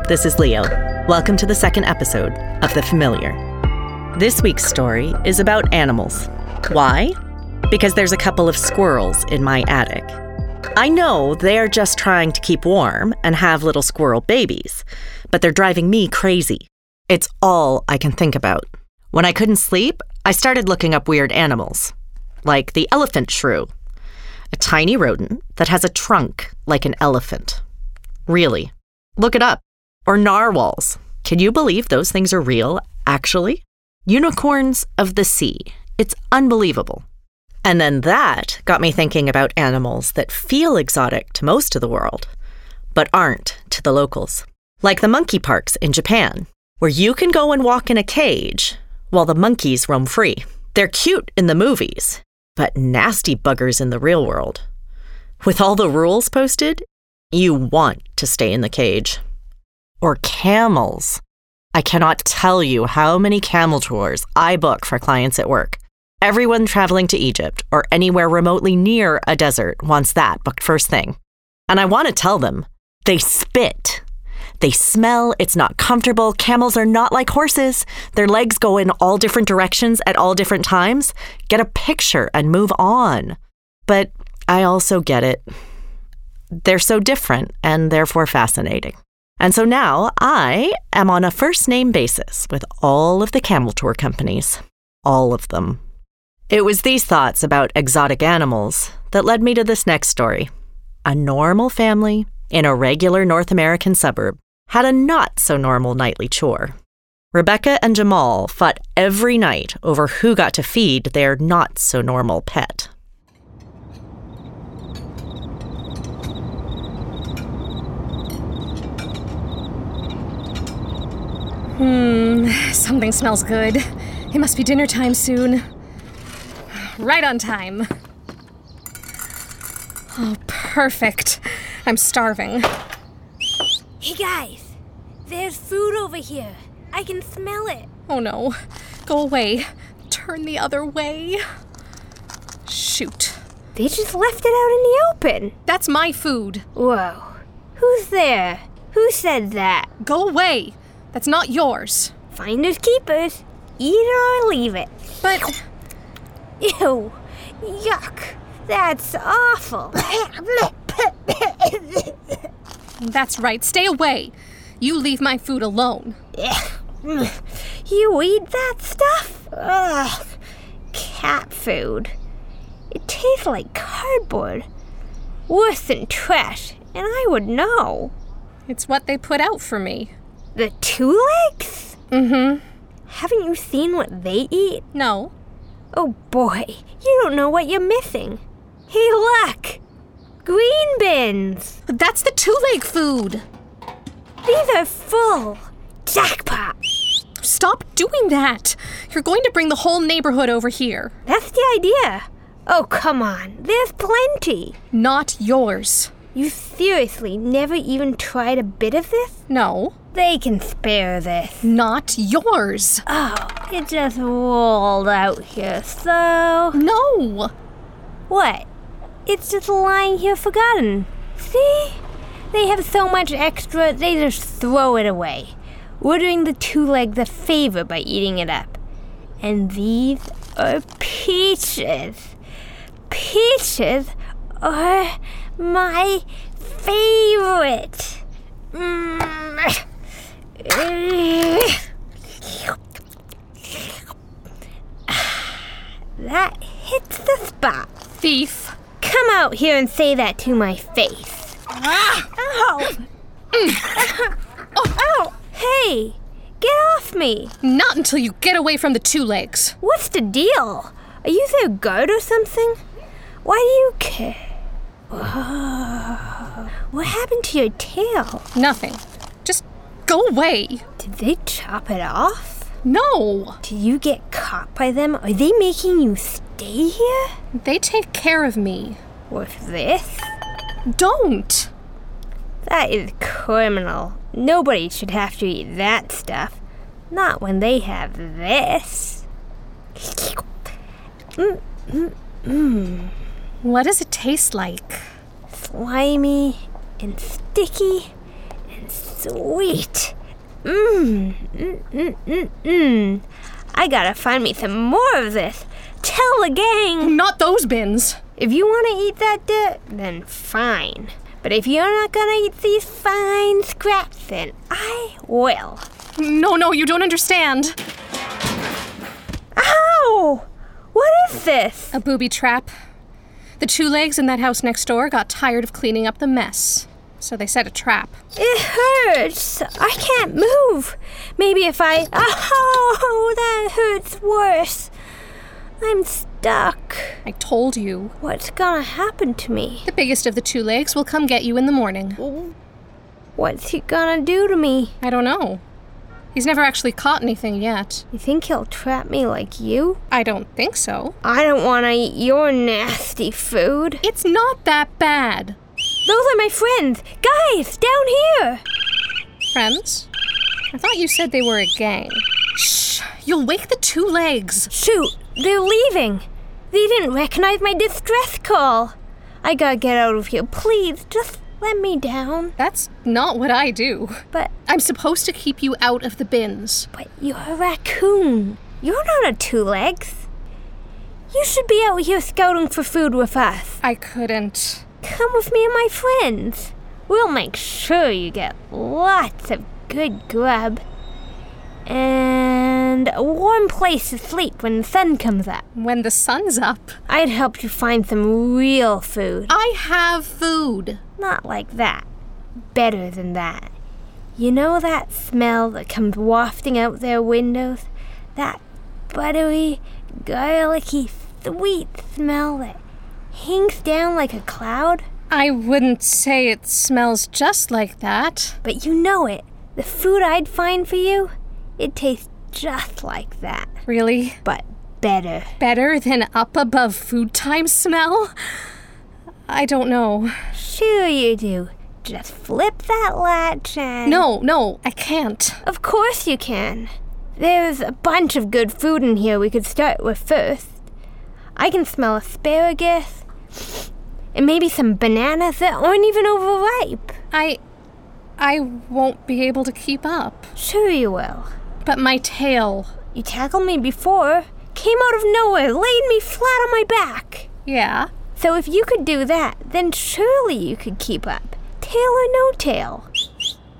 This is Leo. Welcome to the second episode of The Familiar. This week's story is about animals. Why? Because there's a couple of squirrels in my attic. I know they're just trying to keep warm and have little squirrel babies, but they're driving me crazy. It's all I can think about. When I couldn't sleep, I started looking up weird animals, like the elephant shrew, a tiny rodent that has a trunk like an elephant. Really. Look it up. Or narwhals. Can you believe those things are real, actually? Unicorns of the sea. It's unbelievable. And then that got me thinking about animals that feel exotic to most of the world, but aren't to the locals. Like the monkey parks in Japan, where you can go and walk in a cage while the monkeys roam free. They're cute in the movies, but nasty buggers in the real world. With all the rules posted, you want to stay in the cage. Or camels. I cannot tell you how many camel tours I book for clients at work. Everyone traveling to Egypt or anywhere remotely near a desert wants that booked first thing. And I want to tell them they spit. They smell, it's not comfortable. Camels are not like horses. Their legs go in all different directions at all different times. Get a picture and move on. But I also get it. They're so different and therefore fascinating. And so now I am on a first name basis with all of the camel tour companies. All of them. It was these thoughts about exotic animals that led me to this next story. A normal family in a regular North American suburb had a not so normal nightly chore. Rebecca and Jamal fought every night over who got to feed their not so normal pet. Hmm, something smells good. It must be dinner time soon. Right on time. Oh, perfect. I'm starving. Hey guys, there's food over here. I can smell it. Oh no. Go away. Turn the other way. Shoot. They just left it out in the open. That's my food. Whoa. Who's there? Who said that? Go away. That's not yours. Finders keepers. Eat it or leave it. But Ew. Yuck. That's awful. that's right. Stay away. You leave my food alone. you eat that stuff? Ugh. Cat food. It tastes like cardboard. Worse than trash, and I would know. It's what they put out for me. The two legs? Mm hmm. Haven't you seen what they eat? No. Oh boy, you don't know what you're missing. Hey, look! Green bins! That's the two leg food. These are full. Jackpot! Stop doing that. You're going to bring the whole neighborhood over here. That's the idea. Oh, come on. There's plenty. Not yours. You seriously never even tried a bit of this? No. They can spare this. Not yours. Oh, it just rolled out here, so. No. What? It's just lying here forgotten. See? They have so much extra, they just throw it away, ordering the two legs a favor by eating it up. And these are peaches. Peaches are my favorite. Mm. That hits the spot. Thief. Come out here and say that to my face. Ah! Ow! oh, ow! Hey, get off me! Not until you get away from the two legs. What's the deal? Are you their guard or something? Why do you care? Whoa. What happened to your tail? Nothing. Just go away. Did they chop it off? No. Did you get caught by them? Are they making you stay here? They take care of me. With this? Don't. That is criminal. Nobody should have to eat that stuff. Not when they have this. Mm, mm, mm. What does it taste like? Slimy and sticky and sweet. Mmm, mmm, mmm, mmm, mmm. I gotta find me some more of this. Tell the gang. Not those bins. If you want to eat that dirt, then fine. But if you're not gonna eat these fine scraps, then I will. No, no, you don't understand. Ow! What is this? A booby trap. The two legs in that house next door got tired of cleaning up the mess, so they set a trap. It hurts. I can't move. Maybe if I. Oh, that hurts worse. I'm stuck. I told you. What's gonna happen to me? The biggest of the two legs will come get you in the morning. What's he gonna do to me? I don't know. He's never actually caught anything yet. You think he'll trap me like you? I don't think so. I don't wanna eat your nasty food. It's not that bad. Those are my friends. Guys, down here. Friends? I thought you said they were a gang. Shh! You'll wake the two legs. Shoot, they're leaving. They didn't recognize my distress call. I gotta get out of here. Please, just let me down. That's not what I do. But, I'm supposed to keep you out of the bins. but you're a raccoon. You're not a two legs. You should be out here scouting for food with us. I couldn't. Come with me and my friends. We'll make sure you get lots of good grub. And a warm place to sleep when the sun comes up. When the sun's up, I'd help you find some real food. I have food. Not like that. Better than that. You know that smell that comes wafting out their windows? That buttery, garlicky, sweet smell that hangs down like a cloud? I wouldn't say it smells just like that. But you know it. The food I'd find for you, it tastes just like that. Really? But better. Better than up above food time smell? I don't know. Sure you do. Just flip that latch and. No, no, I can't. Of course you can. There's a bunch of good food in here we could start with first. I can smell asparagus, and maybe some bananas that aren't even overripe. I. I won't be able to keep up. Sure you will. But my tail. You tackled me before, came out of nowhere, laid me flat on my back. Yeah. So if you could do that, then surely you could keep up. Tail or no tail.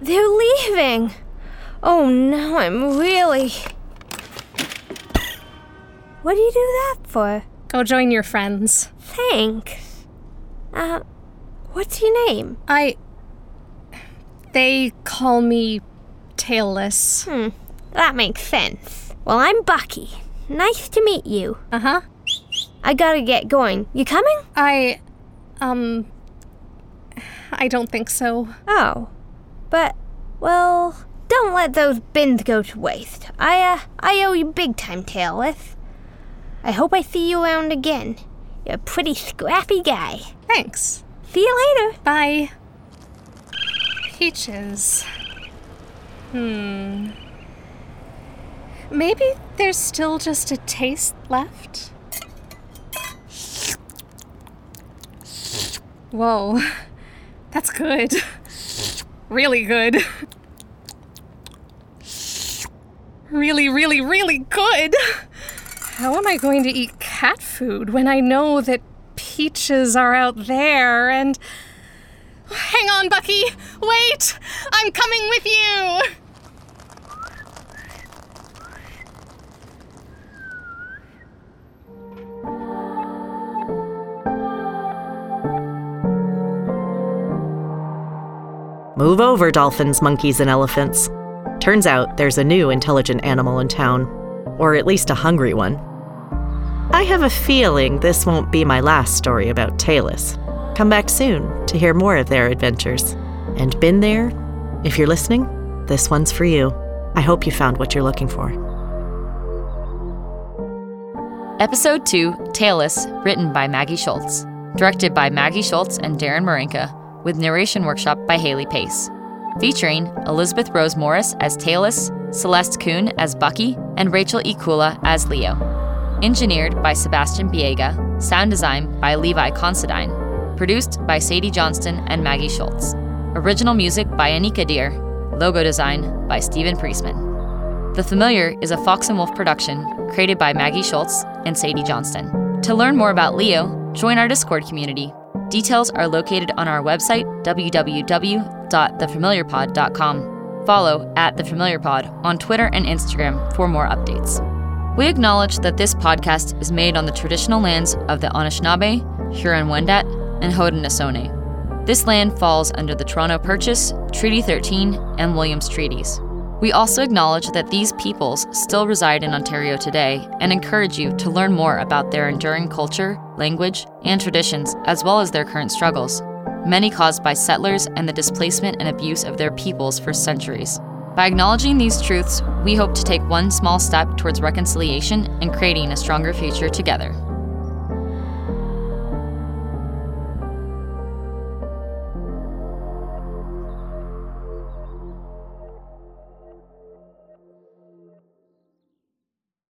They're leaving. Oh no, I'm really. What do you do that for? Go join your friends. Thanks. Uh, what's your name? I. They call me tailless. Hmm, that makes sense. Well, I'm Bucky. Nice to meet you. Uh huh. I gotta get going. You coming? I. Um. I don't think so. Oh. But, well, don't let those bins go to waste. I, uh, I owe you big time, Tailless. I hope I see you around again. You're a pretty scrappy guy. Thanks. See you later. Bye. Peaches. Hmm. Maybe there's still just a taste left? Whoa. That's good. Really good. Really, really, really good. How am I going to eat cat food when I know that peaches are out there and. Hang on, Bucky! Wait! I'm coming with you! Move over, dolphins, monkeys, and elephants. Turns out there's a new intelligent animal in town, or at least a hungry one. I have a feeling this won't be my last story about Tailless. Come back soon to hear more of their adventures. And been there? If you're listening, this one's for you. I hope you found what you're looking for. Episode 2 Tailless, written by Maggie Sulc. Directed by Maggie Sulc and Darren Maranca, with narration workshop by Hayley Pace. Featuring Elizabeth Rose Morriss as Tailless, Celeste Koon as Bucky, and Raechel E. Kula as Leo. Engineered by Sebastian Biega, sound design by Levi Considine, produced by Sadie Johnston and Maggie Sulc. Original music by Aniqa Dear, logo design by Steven Preisman. The Familiar is a Fox and Wolf production created by Maggie Sulc and Sadie Johnston. To learn more about Leo, join our Discord community. Details are located on our website, www.thefamiliarpod.com. Follow at The Familiar Pod on Twitter and Instagram for more updates. We acknowledge that this podcast is made on the traditional lands of the Anishinaabe, Huron-Wendat, and Haudenosaunee. This land falls under the Toronto Purchase, Treaty 13, and Williams Treaties. We also acknowledge that these peoples still reside in Ontario today and encourage you to learn more about their enduring culture, language, and traditions, as well as their current struggles, many caused by settlers and the displacement and abuse of their peoples for centuries. By acknowledging these truths, we hope to take one small step towards reconciliation and creating a stronger future together.